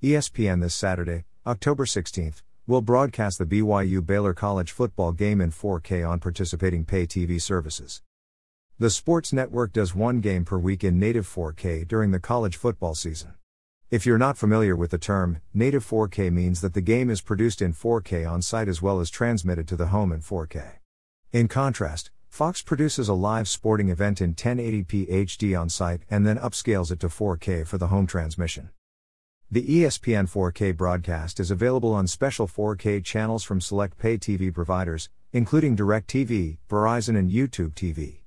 ESPN this Saturday, October 16th, will broadcast the BYU Baylor College football game in 4K on participating pay TV services. The Sports Network does one game per week in native 4K during the college football season. If you're not familiar with the term, native 4K means that the game is produced in 4K on site as well as transmitted to the home in 4K. In contrast, Fox produces a live sporting event in 1080p HD on site and then upscales it to 4K for the home transmission. The ESPN 4K broadcast is available on special 4K channels from select pay TV providers, including DirecTV, Verizon, and YouTube TV.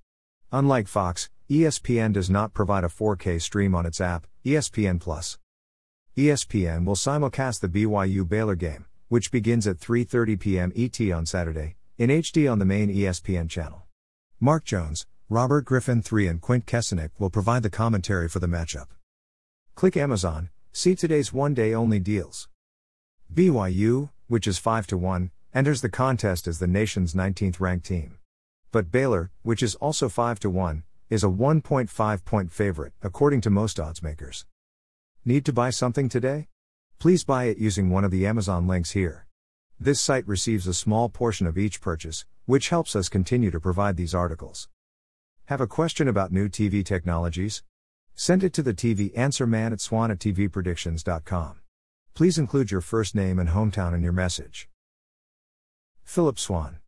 Unlike Fox, ESPN does not provide a 4K stream on its app, ESPN Plus. ESPN will simulcast the BYU Baylor game, which begins at 3:30 p.m. ET on Saturday, in HD on the main ESPN channel. Mark Jones, Robert Griffin III and Quint Kessenich will provide the commentary for the matchup. Click Amazon, see today's one-day only deals. BYU, which is 5 to 1, enters the contest as the nation's 19th ranked team. But Baylor, which is also 5 to 1, is a 1.5 point favorite according to most odds makers. Need to buy something today? Please buy it using one of the Amazon links here. This site receives a small portion of each purchase, which helps us continue to provide these articles. Have a question about new TV technologies? Send it to the TV answer man at swann at tvpredictions.com. Please include your first name and hometown in your message. Phillip Swann.